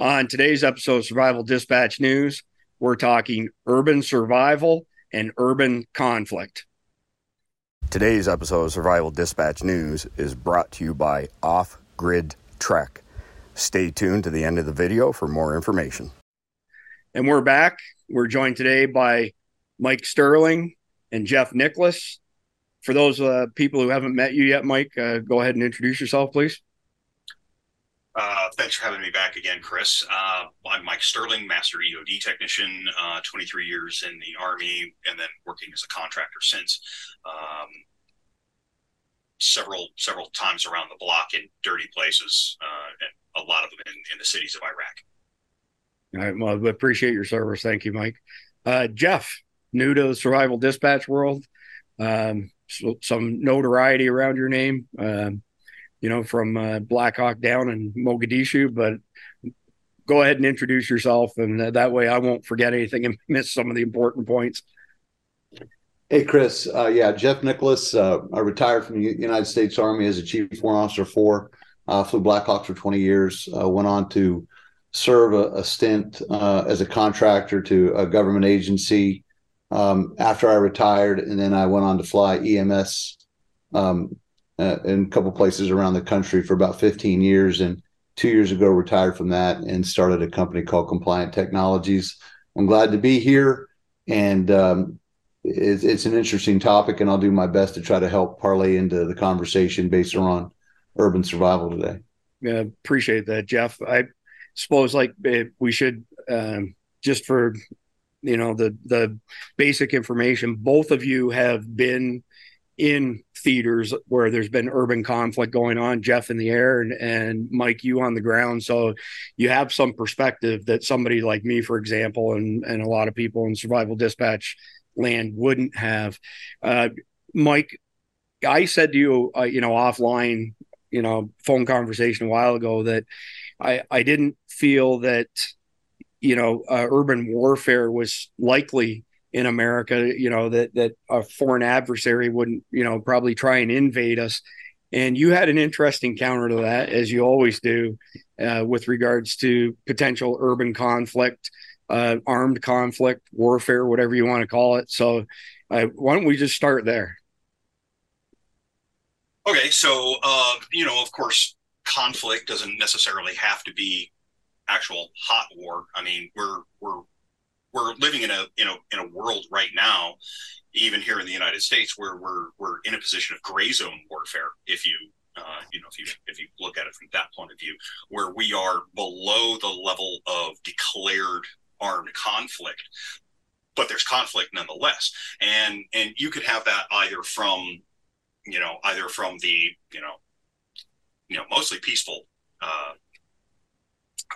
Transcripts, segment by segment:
On today's episode of Survival Dispatch News, we're talking urban survival and urban conflict. Today's episode of Survival Dispatch News is brought to you by Off Grid Trek. Stay tuned to the end of the video for more information. And we're back. We're joined today by Mike Sterling and Jeff Niklaus. For those uh, people who haven't met you yet, Mike, uh, go ahead and introduce yourself, please. Uh, thanks for having me back again, Chris. Uh, I'm Mike Sterling, Master EOD technician, uh, 23 years in the Army, and then working as a contractor since. Um, several several times around the block in dirty places, uh, and a lot of them in, in, the cities of Iraq. All right. Well, appreciate your service. Thank you, Mike. Uh, Jeff, new to the survival dispatch world, um, so, some notoriety around your name. Um, you know, from uh, Blackhawk down in Mogadishu. But go ahead and introduce yourself, and that way I won't forget anything and miss some of the important points. Hey, Chris. Uh, yeah, Jeff Niklaus. Uh, I retired from the United States Army as a Chief Warrant Officer four. Uh, flew Blackhawks for 20 years. Uh, went on to serve a, a stint uh, as a contractor to a government agency um, after I retired, and then I went on to fly EMS um, uh, in a couple places around the country for about 15 years. And two years ago, retired from that and started a company called Compliant Technologies. I'm glad to be here. And um, it's, it's an interesting topic, and I'll do my best to try to help parlay into the conversation based on urban survival today. Yeah, appreciate that, Jeff. I suppose like eh, we should um, just for you know the the basic information. Both of you have been in theaters where there's been urban conflict going on jeff in the air and, and mike you on the ground. So you have some perspective that somebody like me for example and, and a lot of people in survival dispatch land wouldn't have. Uh, mike i said to you uh, you know offline you know phone conversation a while ago that i i didn't feel that you know uh, urban warfare was likely in America, you know, that that a foreign adversary wouldn't, you know, probably try and invade us. And you had an interesting counter to that, as you always do, uh, with regards to potential urban conflict, uh, armed conflict, warfare, whatever you want to call it. So, uh, why don't we just start there? Okay, so uh, you know, of course, conflict doesn't necessarily have to be actual hot war. I mean, we're we're we're living in a in a in a world right now, even here in the United States, where we're we're in a position of gray zone warfare. If you uh, you know if you if you look at it from that point of view, where we are below the level of declared armed conflict, but there's conflict nonetheless, and and you could have that either from you know either from the you know you know mostly peaceful uh,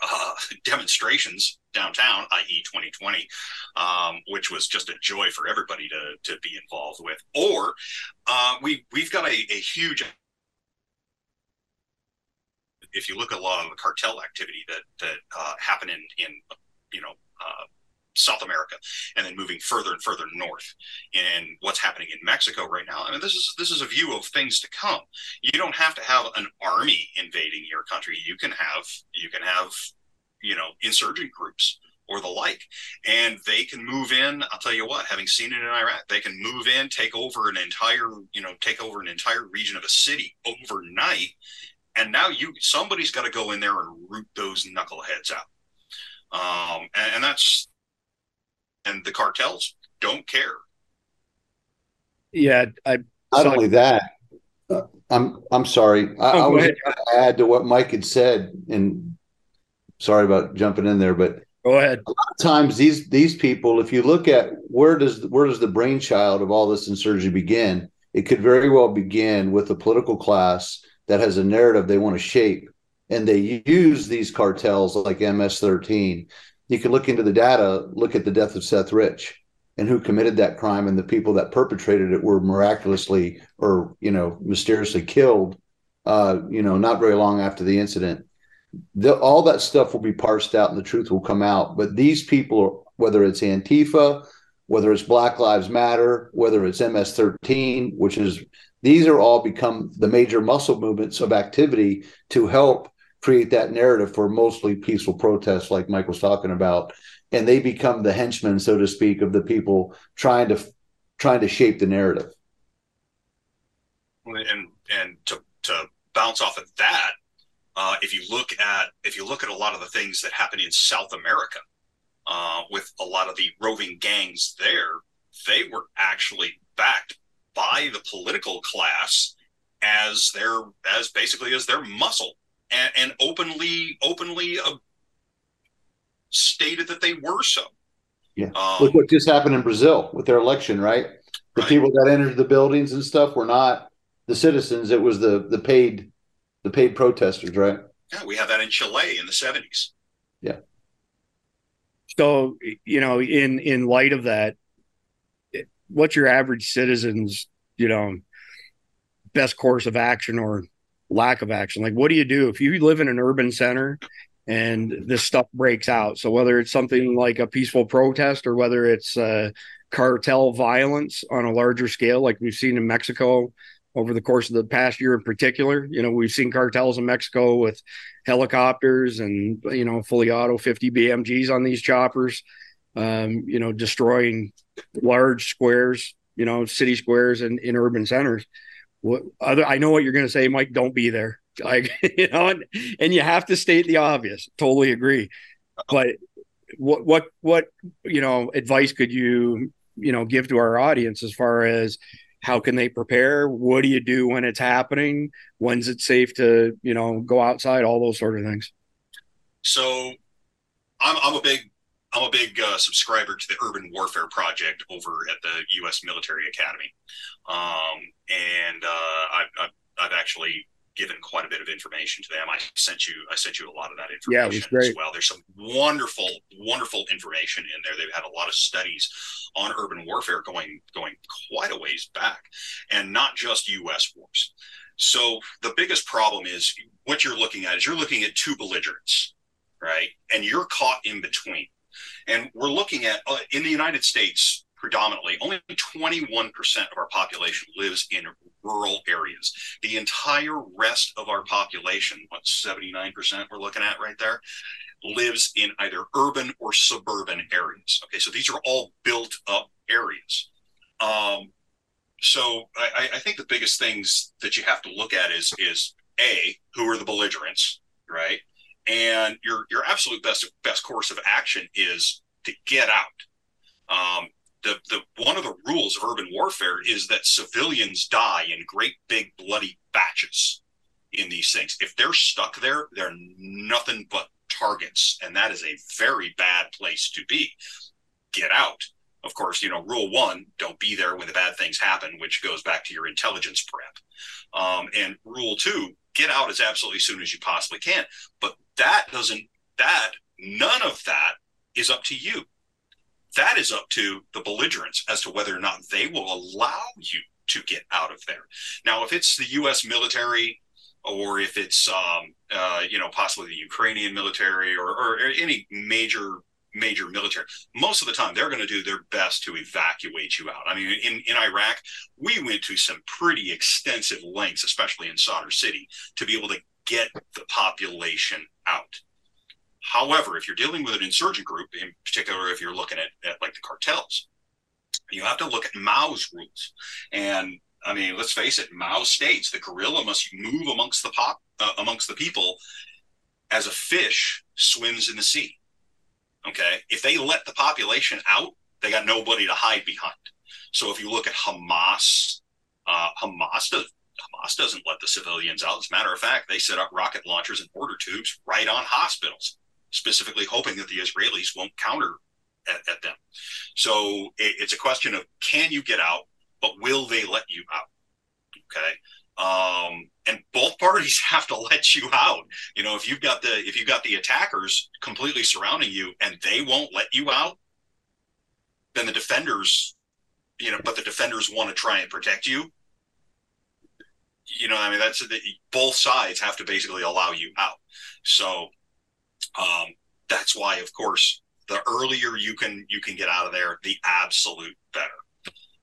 uh, demonstrations downtown, i.e., 2020, um, which was just a joy for everybody to to be involved with. Or uh, we we've got a, a, huge. If you look at a lot of the cartel activity that that uh, happen in in you know uh, South America, and then moving further and further north in what's happening in Mexico right now. I mean, this is this is a view of things to come. You don't have to have an army invading your country. You can have you can have you know insurgent groups or the like and they can move in i'll tell you what having seen it in iraq they can move in take over an entire you know take over an entire region of a city overnight and now you somebody's got to go in there and root those knuckleheads out um, and, and that's and the cartels don't care. Yeah, I not only that. Uh, I'm I'm sorry. I, oh, I was going to add to what Mike had said, and sorry about jumping in there, but go ahead. A lot of times these these people, if you look at where does where does the brainchild of all this insurgency begin? It could very well begin with a political class that has a narrative they want to shape, and they use these cartels like MS-13 you can look into the data, look at the death of Seth Rich and who committed that crime and the people that perpetrated it were miraculously or you know mysteriously killed uh, you know not very long after the incident the, all that stuff will be parsed out and the truth will come out but these people whether it's antifa whether it's black lives matter whether it's ms13 which is these are all become the major muscle movements of activity to help create that narrative for mostly peaceful protests, like Mike was talking about, and they become the henchmen, so to speak, of the people trying to trying to shape the narrative. And and to to bounce off of that, uh, if you look at if you look at a lot of the things that happen in South America, uh, with a lot of the roving gangs there, they were actually backed by the political class as their as basically as their muscle and, and openly openly uh, stated that they were so. Yeah. Um, Look what just happened in Brazil with their election, right? The right. people that entered the buildings and stuff were not the citizens; it was the the paid the paid protesters, right? Yeah, we have that in Chile in the seventies. Yeah. So you know, in in light of that, what's your average citizen's you know best course of action or lack of action? Like, what do you do if you live in an urban center and this stuff breaks out? So whether it's something like a peaceful protest or whether it's uh, cartel violence on a larger scale, like we've seen in Mexico over the course of the past year in particular. You know, we've seen cartels in Mexico with helicopters and, you know, fully auto 50 BMGs on these choppers, um, you know, destroying large squares, you know, city squares and in urban centers. What other, I know what you're going to say, Mike, don't be there. Like, you know, and, and you have to state the obvious. Totally agree. But what, what, what, you know, advice could you, you know, give to our audience as far as, how can they prepare? What do you do when it's happening? When's it safe to you know go outside? All those sort of things. So i'm, I'm a big i'm a big uh, subscriber to the urban warfare project over at the u.s military academy. Um, and uh, I've, I've, I've actually given quite a bit of information to them. I sent you I sent you a lot of that information yeah, as well. There's some wonderful, wonderful information in there. They've had a lot of studies on urban warfare going going quite a ways back, and not just U.S. wars. So the biggest problem is what you're looking at is you're looking at two belligerents, right? And you're caught in between. And we're looking at uh, in the United States predominantly only 21% of our population lives in rural areas. The entire rest of our population, what 79% we're looking at right there, lives in either urban or suburban areas. Okay, so these are all built up areas. Um, so I, I think the biggest things that you have to look at is is a who are the belligerents, right? And your your absolute best best course of action is to get out. Um, the, the one of the rules of urban warfare is that civilians die in great big bloody batches in these things. If they're stuck there, they're nothing but targets, and that is a very bad place to be. Get out. Of course, you know, rule one, don't be there when the bad things happen, which goes back to your intelligence prep. Um, and rule two, get out as absolutely soon as you possibly can. But that doesn't, that, none of that is up to you that is up to the belligerents as to whether or not they will allow you to get out of there. Now, if it's the U.S. military, or if it's um, uh, you know possibly the Ukrainian military or, or any major major military, most of the time they're going to do their best to evacuate you out. I mean, in, in Iraq, we went to some pretty extensive lengths, especially in Sadr City, to be able to get the population out. However, if you're dealing with an insurgent group, in particular, if you're looking at, at like the cartels, you have to look at Mao's rules. And I mean, let's face it, Mao states the guerrilla must move amongst the pop uh, amongst the people as a fish swims in the sea. Okay, if they let the population out, they got nobody to hide behind. So if you look at Hamas, uh, Hamas does, Hamas doesn't let the civilians out. As a matter of fact, they set up rocket launchers and mortar tubes right on hospitals specifically hoping that the Israelis won't counter at, at them. So it, it's a question of can you get out, but will they let you out? Okay. Um, and both parties have to let you out. You know, if you've got the if you've got the attackers completely surrounding you and they won't let you out, then the defenders, you know, but the defenders want to try and protect you. You know, I mean, that's the, both sides have to basically allow you out. So um, that's why, of course, the earlier you can you can get out of there, the absolute better.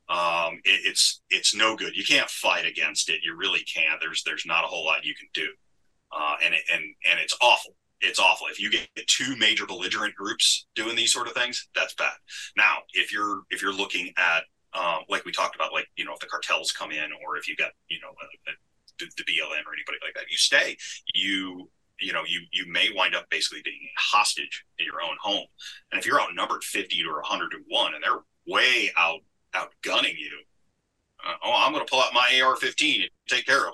Um, it, it's it's no good. You can't fight against it. You really can't. There's there's not a whole lot you can do. uh, and it, and and it's awful. It's awful. If you get two major belligerent groups doing these sort of things, that's bad. Now, if you're if you're looking at um, like we talked about, like you know, if the cartels come in, or if you got you know a, a, the, the BLM or anybody like that, you stay. You you know, you you may wind up basically being a hostage in your own home. And if you're outnumbered fifty to hundred to one, and they're way out outgunning you, uh, oh, I'm going to pull out my AR-15 and take care of them.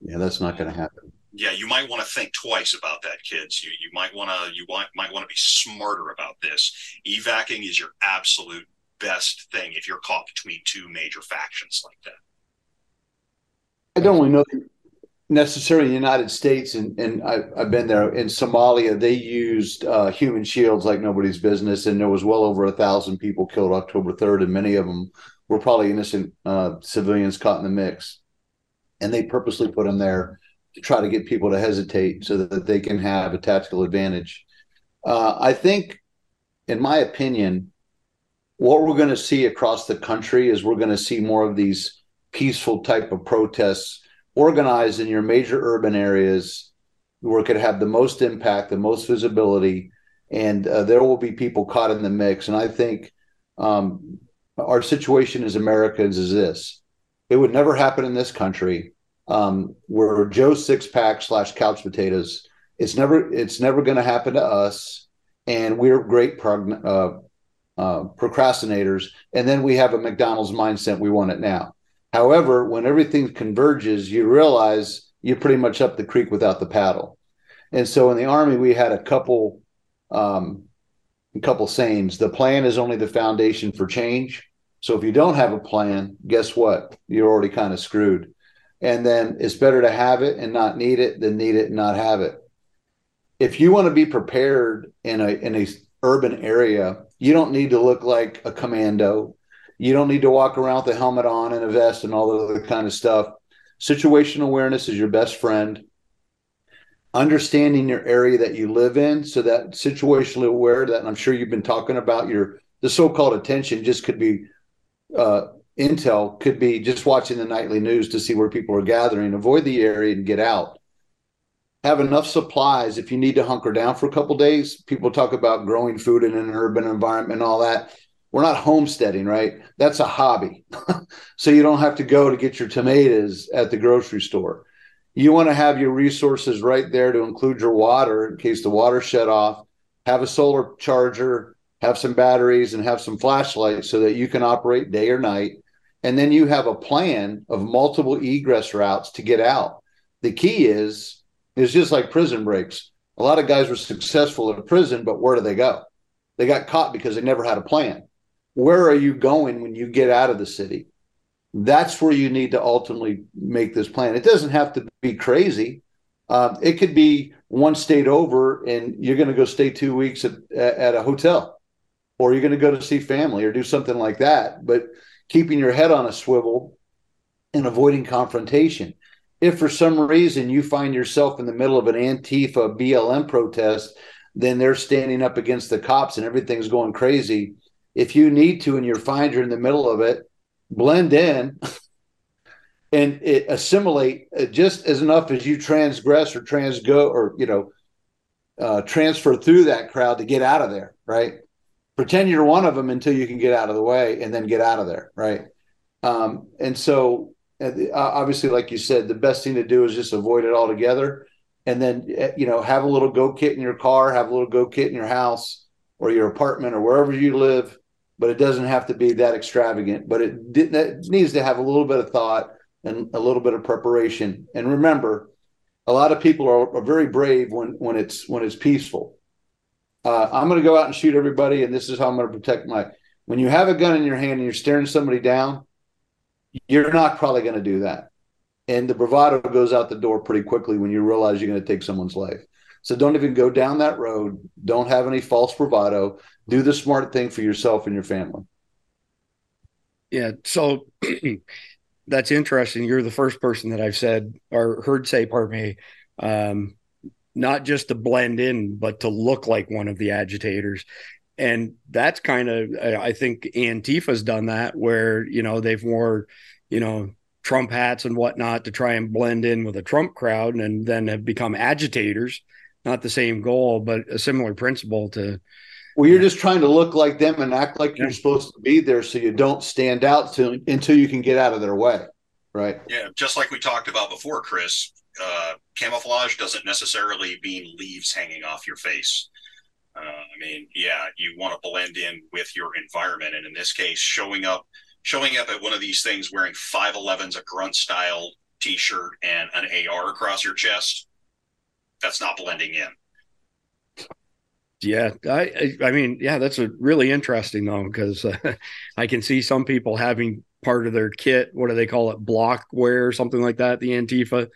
Yeah, that's not going to happen. Yeah, you might want to think twice about that, kids. You you might want to you want, might want to be smarter about this. Evacing is your absolute best thing if you're caught between two major factions like that. I don't really know necessarily in the United States, and, and I, have been there in Somalia. They used uh, human shields like nobody's business, and there was well over a thousand people killed October third, and many of them were probably innocent uh, civilians caught in the mix. And they purposely put them there to try to get people to hesitate so that they can have a tactical advantage. Uh, I think, in my opinion, what we're going to see across the country is we're going to see more of these peaceful type of protests organized in your major urban areas where it could have the most impact, the most visibility, and uh, there will be people caught in the mix. And I think um, our situation as Americans is this: it would never happen in this country. Um, we're Joe six pack slash couch potatoes. It's never it's never going to happen to us, and we're great progn- uh, uh, procrastinators. And then we have a McDonald's mindset. We want it now. However, when everything converges, you realize you're pretty much up the creek without the paddle. And so in the army, we had a couple, um, a couple sayings. The plan is only the foundation for change. So if you don't have a plan, guess what? You're already kind of screwed. And then it's better to have it and not need it than need it and not have it. If you want to be prepared in a in a urban area, you don't need to look like a commando you don't need to walk around with a helmet on and a vest and all the other kind of stuff. Situational awareness is your best friend. Understanding your area that you live in, so that situationally aware that I'm sure you've been talking about your the so-called attention just could be uh, intel, could be just watching the nightly news to see where people are gathering. Avoid the area and get out. Have enough supplies if you need to hunker down for a couple days. People talk about growing food in an urban environment and all that we're not homesteading, right? That's a hobby. so you don't have to go to get your tomatoes at the grocery store. You want to have your resources right there to include your water in case the water shut off, have a solar charger, have some batteries, and have some flashlights so that you can operate day or night. And then you have a plan of multiple egress routes to get out. The key is, is just like prison breaks. A lot of guys were successful in prison, but where do they go? They got caught because they never had a plan where are you going when you get out of the city? That's where you need to ultimately make this plan. It doesn't have to be crazy. Uh, it could be one state over, and you're going to go stay two weeks at, at a hotel, or you're going to go to see family or do something like that. But keeping your head on a swivel and avoiding confrontation. If for some reason you find yourself in the middle of an Antifa BLM protest, then they're standing up against the cops and everything's going crazy if you need to and you find you're in the middle of it, blend in and assimilate just as enough as you transgress or transgo or you know uh, transfer through that crowd to get out of there, right? Pretend you're one of them until you can get out of the way and then get out of there, right? Um, and so, uh, obviously, like you said, the best thing to do is just avoid it altogether, and then uh, you know have a little go kit in your car, have a little go kit in your house or your apartment or wherever you live, but it doesn't have to be that extravagant. But it, it needs to have a little bit of thought and a little bit of preparation. And remember, a lot of people are, are very brave when when it's when it's peaceful. Uh, I'm going to go out and shoot everybody, and this is how I'm going to protect my. When you have a gun in your hand and you're staring somebody down, you're not probably going to do that, and the bravado goes out the door pretty quickly when you realize you're going to take someone's life. So don't even go down that road. Don't have any false bravado do the smart thing for yourself and your family. Yeah. So that's interesting. You're the first person that I've said or heard say, pardon me, um, not just to blend in, but to look like one of the agitators. And that's kind of, I think Antifa's done that where, you know, they've more, you know, Trump hats and whatnot to try and blend in with a Trump crowd and then have become agitators. Not the same goal, but a similar principle to. Well, you're just trying to look like them and act like you're supposed to be there so you don't stand out to, until you can get out of their way. Right. Yeah. Just like we talked about before, Chris, uh, camouflage doesn't necessarily mean leaves hanging off your face. Uh, I mean, yeah, you want to blend in with your environment, and in this case, showing up showing up at one of these things wearing 511s, a grunt style t-shirt, and an AR across your chest, that's not blending in. Yeah, I I mean, yeah, that's a really interesting though because uh, I can see some people having part of their kit. What do they call it? Block wear or something like that. The Antifa,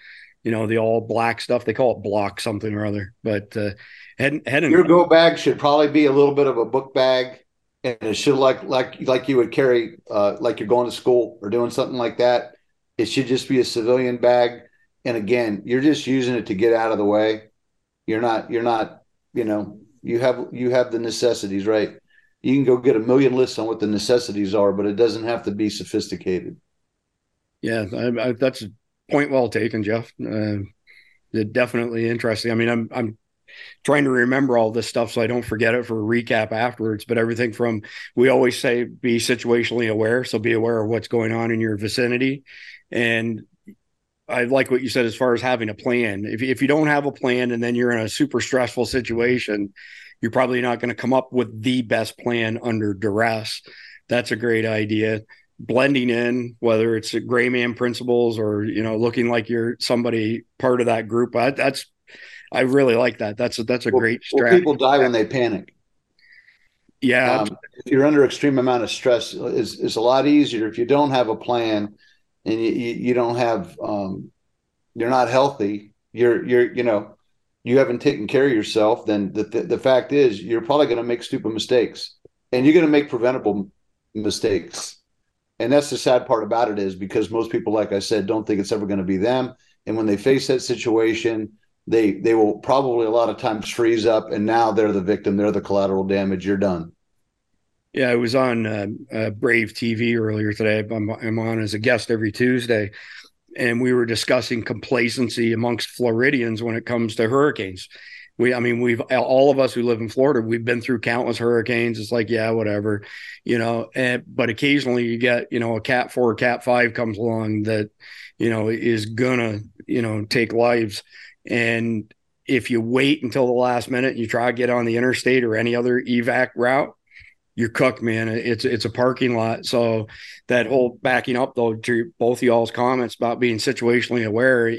you know, the all black stuff. They call it block something or other. But uh, head, head your go bag should probably be a little bit of a book bag and it should like like like you would carry uh, like you're going to school or doing something like that. It should just be a civilian bag. And again, you're just using it to get out of the way. You're not you're not you know you have you have the necessities right. You can go get a million lists on what the necessities are, but it doesn't have to be sophisticated. Yeah, I, I, that's a point well taken, Jeff. Uh, definitely interesting. I mean, I'm I'm trying to remember all this stuff so I don't forget it for a recap afterwards. But everything from we always say be situationally aware, so be aware of what's going on in your vicinity. And I like what you said as far as having a plan. If if you don't have a plan and then you're in a super stressful situation, you're probably not going to come up with the best plan under duress. That's a great idea. Blending in, whether it's gray man principles or you know looking like you're somebody part of that group, that's I really like that. That's a, that's a well, great strategy. Well, people die when they panic. Yeah. Um, if you're under extreme amount of stress, it's, it's a lot easier if you don't have a plan and you, you, don't have, um, you're not healthy. You're, you're, you know, you haven't taken care of yourself. Then the, the, the fact is you're probably going to make stupid mistakes and you're going to make preventable mistakes. And that's the sad part about it is because most people, like I said, don't think it's ever going to be them. And when they face that situation, they they will probably a lot of times freeze up and now they're the victim they're the collateral damage you're done yeah i was on uh, uh, brave tv earlier today. I'm, I'm, on as a guest every tuesday and we were discussing complacency amongst floridians when it comes to hurricanes. We i mean we've all of us who live in florida we've been through countless hurricanes. It's like yeah whatever you know and, but occasionally you get you know a cat 4 cat 5 comes along that you know is gonna you know take lives. And if you wait until the last minute you try to get on the interstate or any other evac route, you're cooked, man. It's it's a parking lot. So that whole backing up though to both y'all's comments about being situationally aware,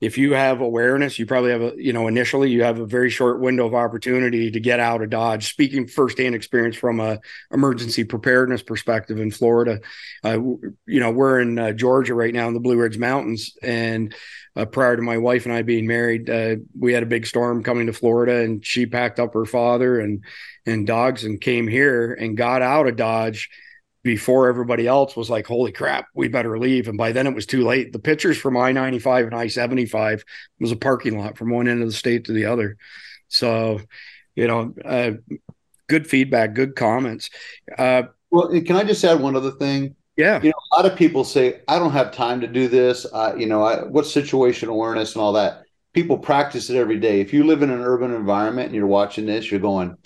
if you have awareness, you probably have a, you know, initially you have a very short window of opportunity to get out of Dodge. Speaking firsthand experience from a emergency preparedness perspective in Florida, uh, you know, we're in uh, Georgia right now in the Blue Ridge Mountains, and uh, prior to my wife and I being married, uh, we had a big storm coming to Florida, and she packed up her father and and dogs and came here and got out of Dodge before everybody else was like, holy crap, we better leave. And by then it was too late. The pictures from I 95 and I 75 was a parking lot from one end of the state to the other. So, you know, uh, good feedback, good comments. Uh, well, can I just add one other thing? Yeah. You know, a lot of people say, I don't have time to do this. Uh, you know, I, what situation awareness and all that. People practice it every day. If you live in an urban environment and you're watching this, you're going,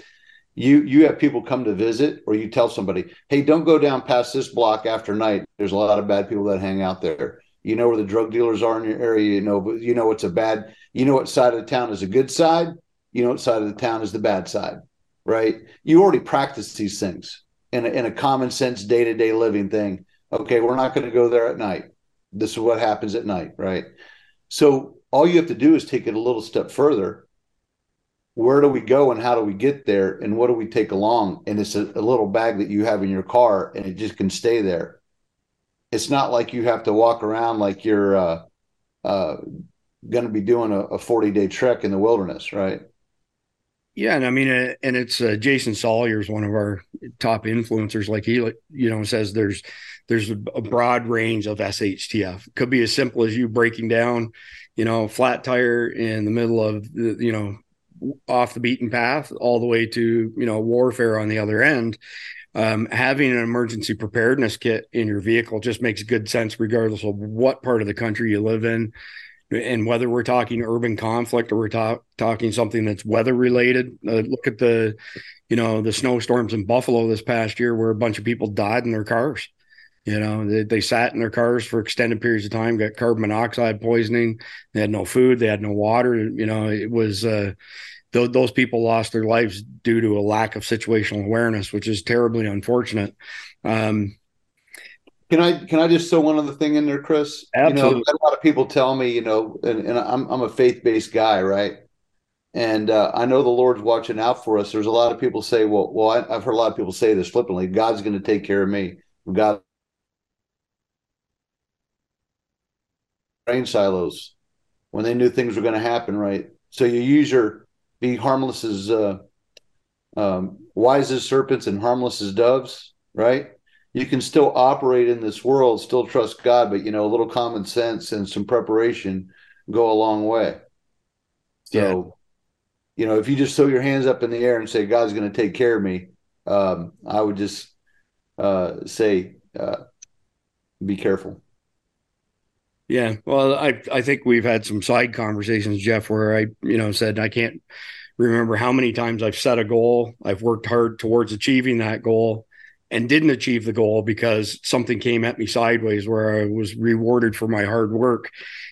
you you have people come to visit or you tell somebody hey don't go down past this block after night there's a lot of bad people that hang out there you know where the drug dealers are in your area you know but you know what's a bad you know what side of the town is a good side you know what side of the town is the bad side right you already practice these things in a, in a common sense day-to-day living thing. Okay we're not going to go there at night. This is what happens at night right? So all you have to do is take it a little step further. Where do we go and how do we get there and what do we take along? And it's a, a, little bag that you have in your car and it just can stay there. It's not like you have to walk around like you're uh, uh, going to be doing a, a 40 day trek in the wilderness right yeah and i mean uh, and it's uh, jason sawyer is one of our top influencers. Like he you know says there's there's a, a broad range of shtf could be as simple as you breaking down you know flat tire in the middle of the, you know off the beaten path all the way to you know warfare on the other end. Um, having an emergency preparedness kit in your vehicle just makes good sense regardless of what part of the country you live in and whether we're talking urban conflict or we're talk, talking something that's weather related uh, look at the you know the snowstorms in buffalo this past year where a bunch of people died in their cars you know they, they sat in their cars for extended periods of time got carbon monoxide poisoning they had no food they had no water you know it was uh th- those people lost their lives due to a lack of situational awareness, which is terribly unfortunate. Um, can I can I just throw one other thing in there, Chris? Absolutely. You know, a lot of people tell me, you know, and, and I'm I'm a faith based guy, right? And uh, I know the Lord's watching out for us. There's a lot of people say, well, well, I, have heard a lot of people say this flippantly: God's going to take care of me. God, grain silos when they knew things were going to happen, right? So you use your be harmless as uh, um, wise as serpents and harmless as doves, right? You can still operate in this world, still trust God, but you know, a little common sense and some preparation go a long way. So, yeah. you know, if you just throw your hands up in the air and say God's going to take care of me, um, I would just uh, say, uh, be careful. Yeah, well, I I think we've had some side conversations, Jeff, where I you know said I can't remember how many times I've set a goal, I've worked hard towards achieving that goal, and didn't achieve the goal because something came at me sideways where I was rewarded for my hard work.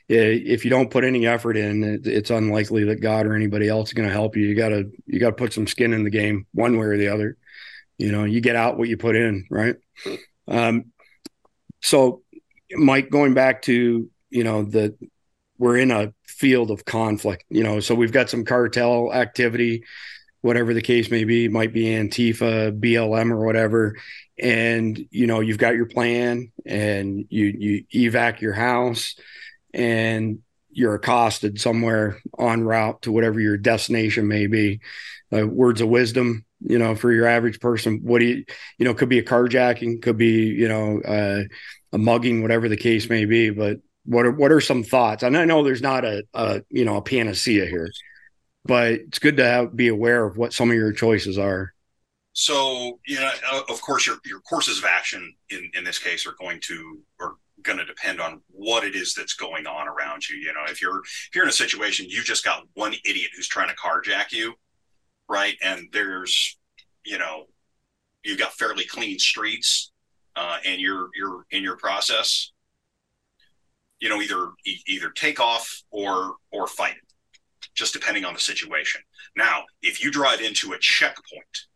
If you don't put any effort in, it's unlikely that God or anybody else is going to help you. You gotta you gotta put some skin in the game, one way or the other. You know, you get out what you put in, right? Um, so Mike, going back to you know the we're in a field of conflict, you know, so we've got some cartel activity, whatever the case may be, might be Antifa, BLM, or whatever, and you know you've got your plan, and you you evac your house, and you're accosted somewhere en route to whatever your destination may be. Uh, words of wisdom, you know, for your average person, what do you, you know, could be a carjacking, could be, you know, uh, a mugging, whatever the case may be. But what are what are some thoughts? And I know there's not a, a you know a panacea here, but it's good to have, be aware of what some of your choices are. So you know, uh, of course, your your courses of action in in this case are going to are going to depend on what it is that's going on around you. You know, if you're if you're in a situation, you've just got one idiot who's trying to carjack you, right? And there's you know, you've got fairly clean streets uh, and you're you're in your process, you know, either either take off or or fight it, just depending on the situation. Now, if you drive into a checkpoint,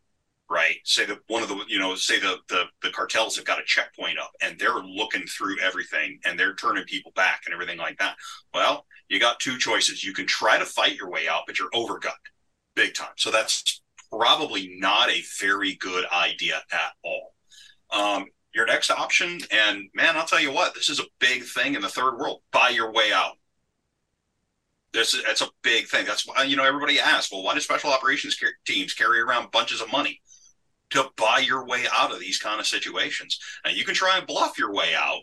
right? Say that one of the you know, say the the the cartels have got a checkpoint up and they're looking through everything and they're turning people back and everything like that. Well, you got two choices. You can try to fight your way out, but you're overgunned big time. So that's probably not a very good idea at all. Um, your next option. And man, I'll tell you what, this is a big thing in the third world. Buy your way out. It's a big thing. That's why, you know, everybody asks, well, why do special operations teams carry around bunches of money? To buy your way out of these kind of situations. And you can try and bluff your way out,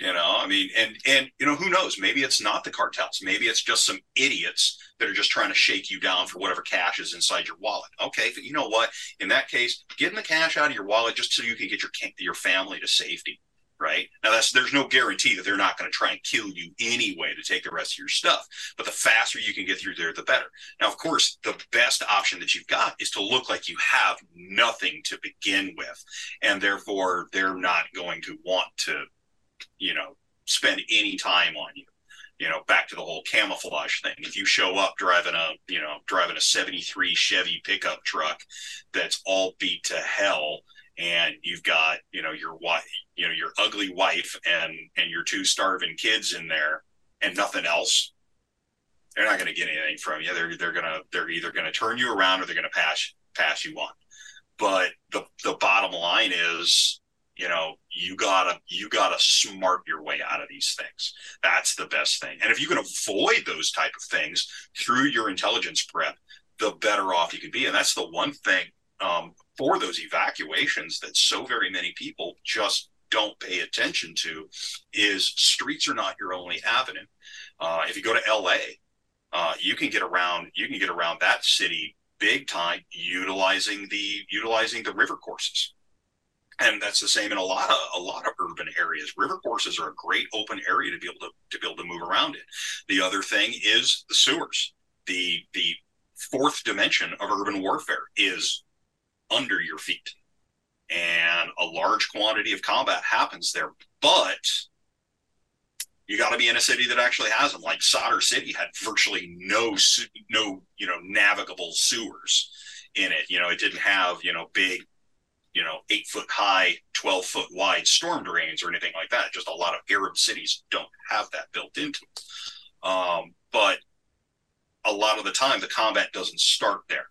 you know, I mean, and and you know, who knows? Maybe it's not the cartels. Maybe it's just some idiots that are just trying to shake you down for whatever cash is inside your wallet. Okay, but you know what? In that case, getting the cash out of your wallet just so you can get your your family to safety. Right now, that's there's no guarantee that they're not going to try and kill you anyway to take the rest of your stuff. But the faster you can get through there, the better. Now, of course, the best option that you've got is to look like you have nothing to begin with, and therefore they're not going to want to you know, spend any time on you. You know, back to the whole camouflage thing. If you show up driving a, you know, driving a 73 Chevy pickup truck that's all beat to hell and you've got, you know, your wife, you know, your ugly wife and and your two starving kids in there and nothing else, they're not going to get anything from you. They're they're gonna they're either going to turn you around or they're going to pass pass you on. But the the bottom line is you know you gotta you gotta smart your way out of these things that's the best thing and if you can avoid those type of things through your intelligence prep the better off you can be and that's the one thing um, for those evacuations that so very many people just don't pay attention to is streets are not your only avenue. Uh, if you go to la uh, you can get around you can get around that city big time utilizing the utilizing the river courses. And that's the same in a lot of a lot of urban areas. River courses are a great open area to be able to, to be able to move around in. The other thing is the sewers. The the fourth dimension of urban warfare is under your feet and a large quantity of combat happens there but you got to be in a city that actually has them. Like Sadr City had virtually no no you know navigable sewers in it. You know, it didn't have you know big you know eight foot high, twelve foot wide storm drains or anything like that. Just a lot of Arab cities don't have that built into them. Um, but a lot of the time, the combat doesn't start there.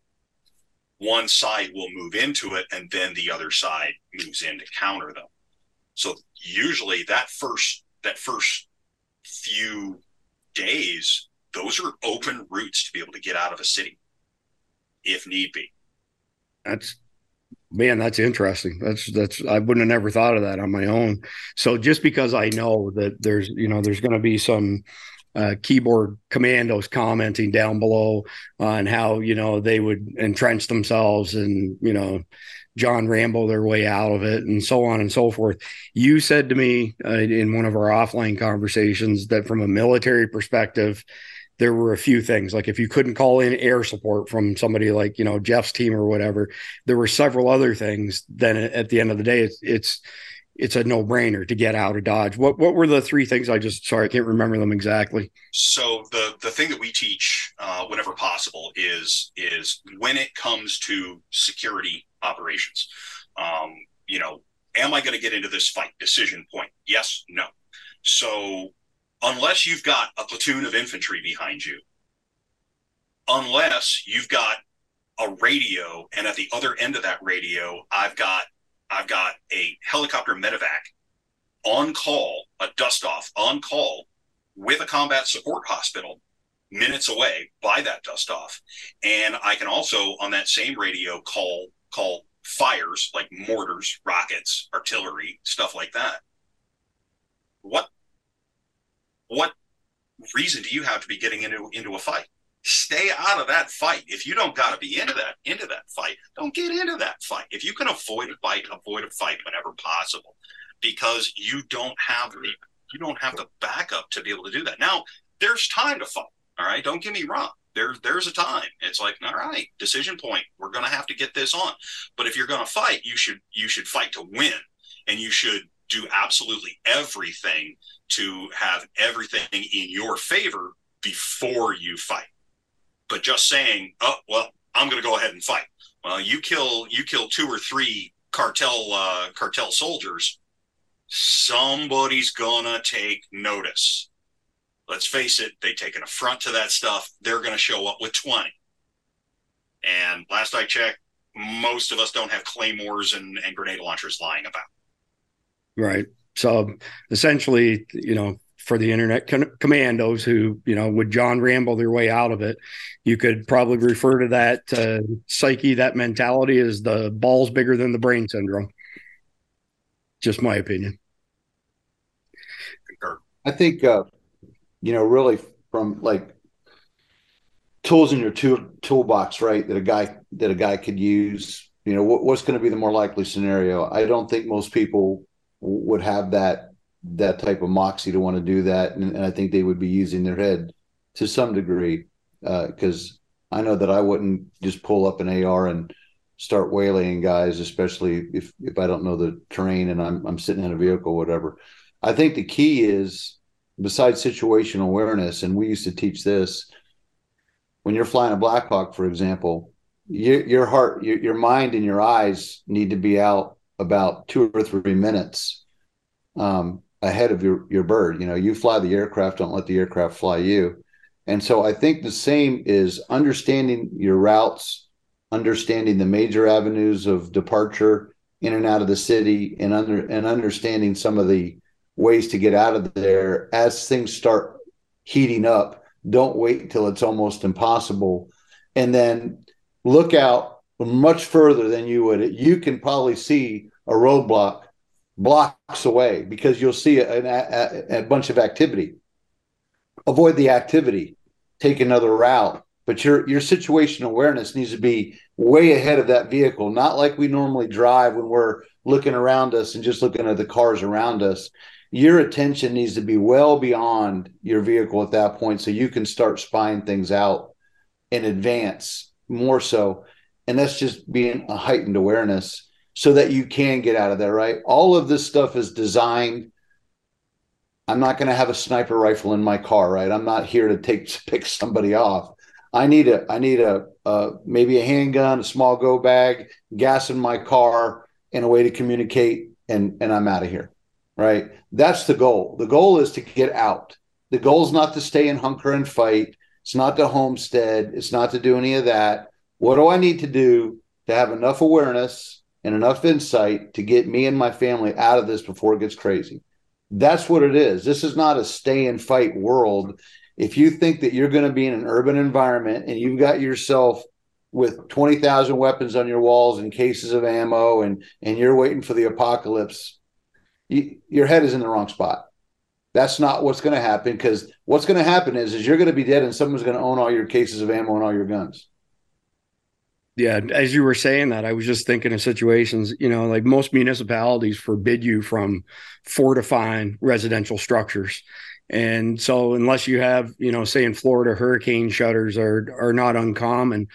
One side will move into it, and then the other side moves in to counter them. So usually, that first that first few days, those are open routes to be able to get out of a city if need be. That's man, that's interesting. That's that's I wouldn't have never thought of that on my own. So just because I know that there's you know there's going to be some uh, keyboard commandos commenting down below on how you know they would entrench themselves and you know John Rambo their way out of it and so on and so forth. You said to me uh, in one of our offline conversations that from a military perspective, there were a few things like if you couldn't call in air support from somebody like you know Jeff's team or whatever, there were several other things. Then at the end of the day, it's it's it's a no brainer to get out of Dodge. What what were the three things I just sorry I can't remember them exactly. So the the thing that we teach uh, whenever possible is is when it comes to security operations. Um, you know, am I going to get into this fight? Decision point: yes, no. So unless you've got a platoon of infantry behind you, unless you've got a radio, and at the other end of that radio, I've got I've got a helicopter medevac on call, a dust off on call with a combat support hospital minutes away by that dust off. And I can also on that same radio call call fires like mortars, rockets, artillery, stuff like that. What what reason do you have to be getting into into a fight? Stay out of that fight. If you don't got to be into that into that fight, don't get into that fight. If you can avoid a fight, avoid a fight whenever possible, because you don't have the you don't have the backup to be able to do that. Now there's time to fight. All right, don't get me wrong. There's there's a time. It's like all right, decision point. We're gonna have to get this on. But if you're gonna fight, you should you should fight to win, and you should do absolutely everything to have everything in your favor before you fight but just saying, oh well, I'm going to go ahead and fight. Well, you kill you kill two or three cartel uh, cartel soldiers, somebody's gonna take notice. Let's face it, they take an affront to that stuff. They're to show up with twenty. And last I checked, most of us don't have claymores and, and grenade launchers lying about. Right. So essentially, you know, for the internet con- commandos who you know would John Rambo their way out of it. You could probably refer to that uh, psyche, that mentality, as the balls bigger than the brain syndrome. Just my opinion. I think uh, you know really from like tools in your tool, toolbox, right? That a guy that a guy could use. You know, what, what's going to be the more likely scenario? I don't think most people would have that that type of moxie to want to do that, and, and I think they would be using their head to some degree because uh, I know that I wouldn't just pull up an AR and start waylaying guys, especially if if I don't know the terrain and I'm I'm sitting in a vehicle, whatever. I think the key is besides situational awareness, and we used to teach this when you're flying a Blackhawk, for example, your, your heart, your, your mind, and your eyes need to be out about two or three minutes um, ahead of your your bird. You know, you fly the aircraft, don't let the aircraft fly you. And so I think the same is understanding your routes, understanding the major avenues of departure in and out of the city, and under and understanding some of the ways to get out of there as things start heating up. Don't wait until it's almost impossible, and then look out much further than you would. You can probably see a roadblock blocks away because you'll see a, a, a bunch of activity. Avoid the activity. take another route. But your your situation awareness needs to be way ahead of that vehicle, not like we normally drive when we're looking around us and just looking at the cars around us. Your attention needs to be well beyond your vehicle at that point so you can start spying things out in advance more so. And that's just being a heightened awareness so that you can get out of there, right? All of this stuff is designed. I'm not going to have a sniper rifle in my car, right? I'm not here to take to pick somebody off. I need a I need a, maybe a handgun, a small go bag, gas in my car, and a way to communicate, and and I'm out of here, right? That's the goal. The goal is to get out. The goal is not to stay and hunker and fight. It's not to homestead. It's not to do any of that. What do I need to do to have enough awareness and enough insight to get me and my family out of this before it gets crazy. That's what it is. This is not a stay and fight world. If you think that you're going to be in an urban environment and you've got yourself with 20,000 weapons on your walls and cases of ammo and and you're waiting for the apocalypse, you, your head is in the wrong spot. That's not what's going to happen because what's going to happen is is you're going to be dead and someone's going to own all your cases of ammo and all your guns yeah, as you were saying that, I was just thinking of situations, you know, like most municipalities forbid you from fortifying residential structures. And so unless you have, you know, say in Florida, hurricane shutters are are not uncommon.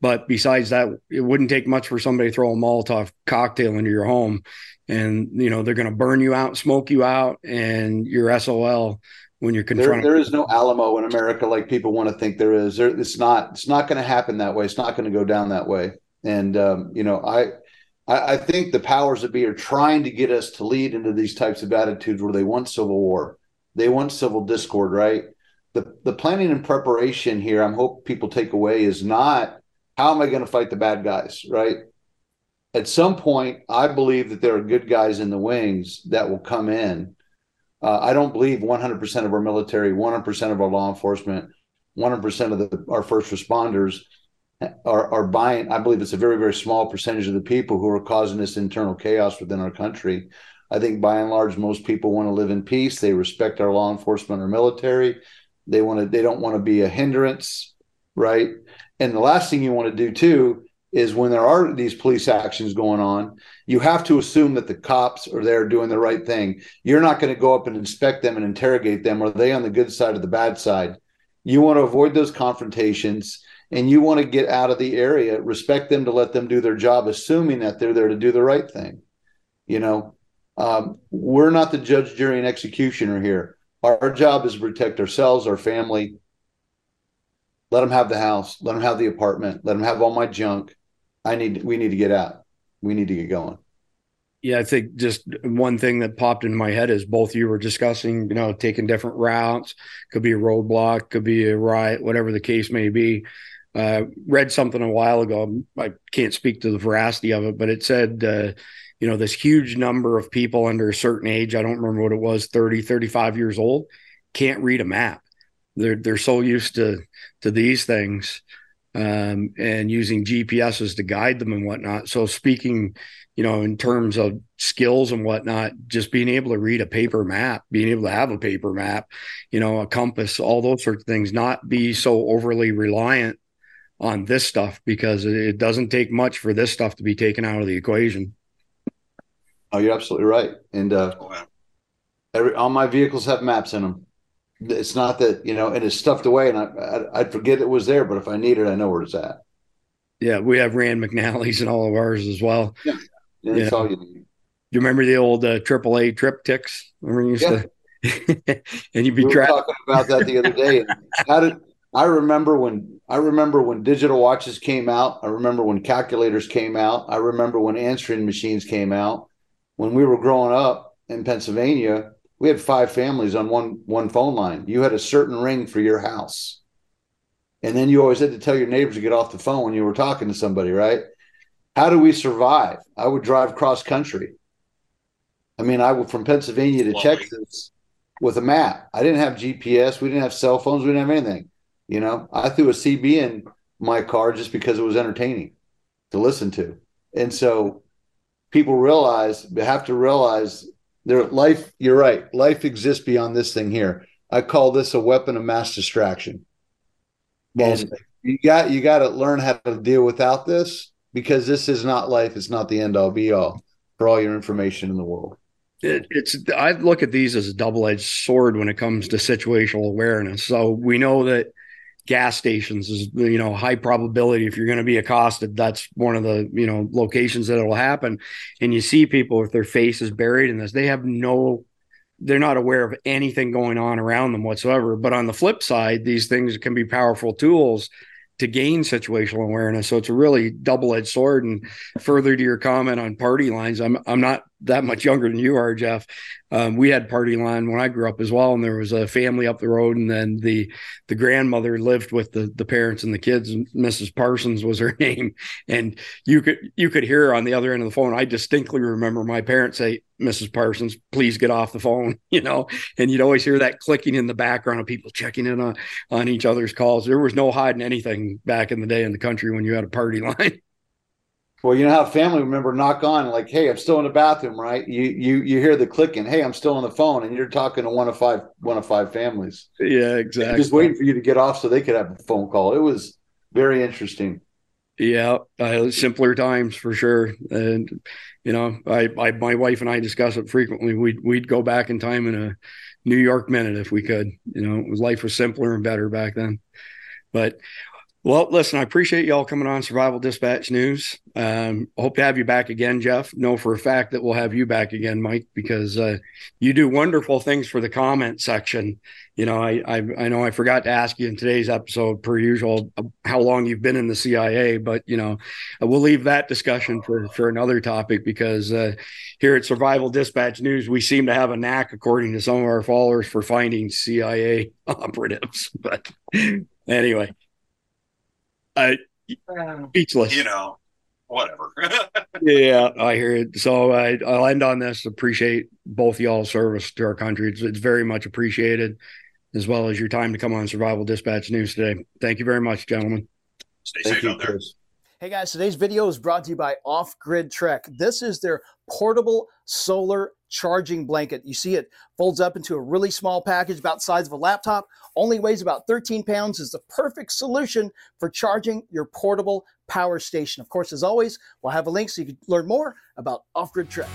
But besides that, it wouldn't take much for somebody to throw a Molotov cocktail into your home and you know they're going to burn you out, smoke you out, and you're SOL when you're confronted. There, there is no Alamo in America like people want to think there is. There, it's not. It's not going to happen that way. It's not going to go down that way. And um, you know, I, I, I think the powers that be are trying to get us to lead into these types of attitudes where they want civil war, they want civil discord, right? The the planning and preparation here, I'm hope people take away is not how am I going to fight the bad guys, right? At some point, I believe that there are good guys in the wings that will come in uh, I don't believe 100% of our military, 100% of our law enforcement, 100% of the, our first responders are, are buying. I believe it's a very, very small percentage of the people who are causing this internal chaos within our country. I think by and large, most people want to live in peace. They respect our law enforcement or military. They want to. They don't want to be a hindrance, right? And the last thing you want to do too is when there are these police actions going on, you have to assume that the cops are there doing the right thing. You're not going to go up and inspect them and interrogate them. Are they on the good side or the bad side? You want to avoid those confrontations and you want to get out of the area, respect them to let them do their job, assuming that they're there to do the right thing. You know, um, we're not the judge, jury, and executioner here. Our, our job is to protect ourselves, our family. Let them have the house. Let them have the apartment. Let them have all my junk I need we need to get out. We need to get going. Yeah, I think just one thing that popped into my head is both you were discussing, you know, taking different routes. Could be a roadblock, could be a riot, whatever the case may be. Uh, read something a while ago. I can't speak to the veracity of it, but it said, uh, you know, this huge number of people under a certain age, I don't remember what it was, 30, 35 years old, can't read a map. They're they're so used to to these things um, and using GPSs to guide them and whatnot. So speaking, you know, in terms of skills and whatnot, just being able to read a paper map, being able to have a paper map, you know, a compass, all those sorts of things, not be so overly reliant on this stuff because it doesn't take much for this stuff to be taken out of the equation. Oh, you're absolutely right. And uh, oh, every all my vehicles have maps in them it's not that you know, and it's stuffed away, and I, I'd forget it was there. But if I need it, I know where it's at. Yeah, we have Rand McNally's and all of ours as well. Yeah, yeah that's all you need. Do You remember the old uh, AAA TripTiks? Remember you used yeah. to, and you'd be we talking about that the other day. How did I remember when I remember when digital watches came out? I remember when calculators came out. I remember when answering machines came out. When we were growing up in Pennsylvania, we had five families on one one phone line. You had a certain ring for your house. And then you always had to tell your neighbors to get off the phone when you were talking to somebody, right? How do we survive? I would drive cross country. I mean, I would from Pennsylvania to Texas with a map. I didn't have GPS. We didn't have cell phones. We didn't have anything. You know, I threw a CB in my car just because it was entertaining to listen to. And so people realize, they have to realize there, life. You're right. Life exists beyond this thing here. I call this a weapon of mass distraction. You got you got to learn how to deal without this because this is not life. It's not the end all be all for all your information in the world. It, it's I look at these as a double edged sword when it comes to situational awareness. So we know that gas stations is you know high probability if you're going to be accosted that's one of the you know locations that it will happen and you see people with their faces buried in this they have no they're not aware of anything going on around them whatsoever but on the flip side these things can be powerful tools to gain situational awareness. So it's a really double-edged sword. And further to your comment on party lines, I'm I'm not that much younger than you are, Jeff. Um, we had party line when I grew up as well, and there was a family up the road, and then the the grandmother lived with the the parents and the kids. And Mrs. Parsons was her name, and you could you could hear on the other end of the phone. I distinctly remember my parents say, "Mrs. Parsons, please get off the phone," you know, and you'd always hear that clicking in the background of people checking in on on each other's calls. There was no hiding anything back in the day in the country when you had a party line. Well, you know how family member knock on like, "Hey, I'm still in the bathroom," right? You you you hear the clicking. Hey, I'm still on the phone, and you're talking to one of five one of five families. Yeah, exactly. Just waiting for you to get off so they could have a phone call. It was very interesting. Yeah, uh, simpler times for sure. And you know, I, I my wife and I discuss it frequently. We'd we'd go back in time in a New York minute if we could. You know, life was simpler and better back then. But well, listen, I appreciate y'all coming on Survival Dispatch News. Um, hope to have you back again, Jeff. Know for a fact that we'll have you back again, Mike, because uh, you do wonderful things for the comment section. You know, I, I, I know I forgot to ask you in today's episode, per usual, how long you've been in the CIA, but you know, we'll leave that discussion for for another topic because uh, here at Survival Dispatch News, we seem to have a knack, according to some of our followers, for finding CIA operatives. But anyway. I speechless. You know, whatever. yeah, I hear it. So I, I'll end on this. Appreciate both y'all's service to our country. It's, it's very much appreciated, as well as your time to come on Survival Dispatch News today. Thank you very much, gentlemen. Stay Thank safe you, out there. Chris. Hey guys, today's video is brought to you by Off Grid Trek. This is their portable solar charging blanket. You see it folds up into a really small package about the size of a laptop, only weighs about 13 pounds, is the perfect solution for charging your portable power station. Of course, as always, we'll have a link so you can learn more about Off Grid Trek.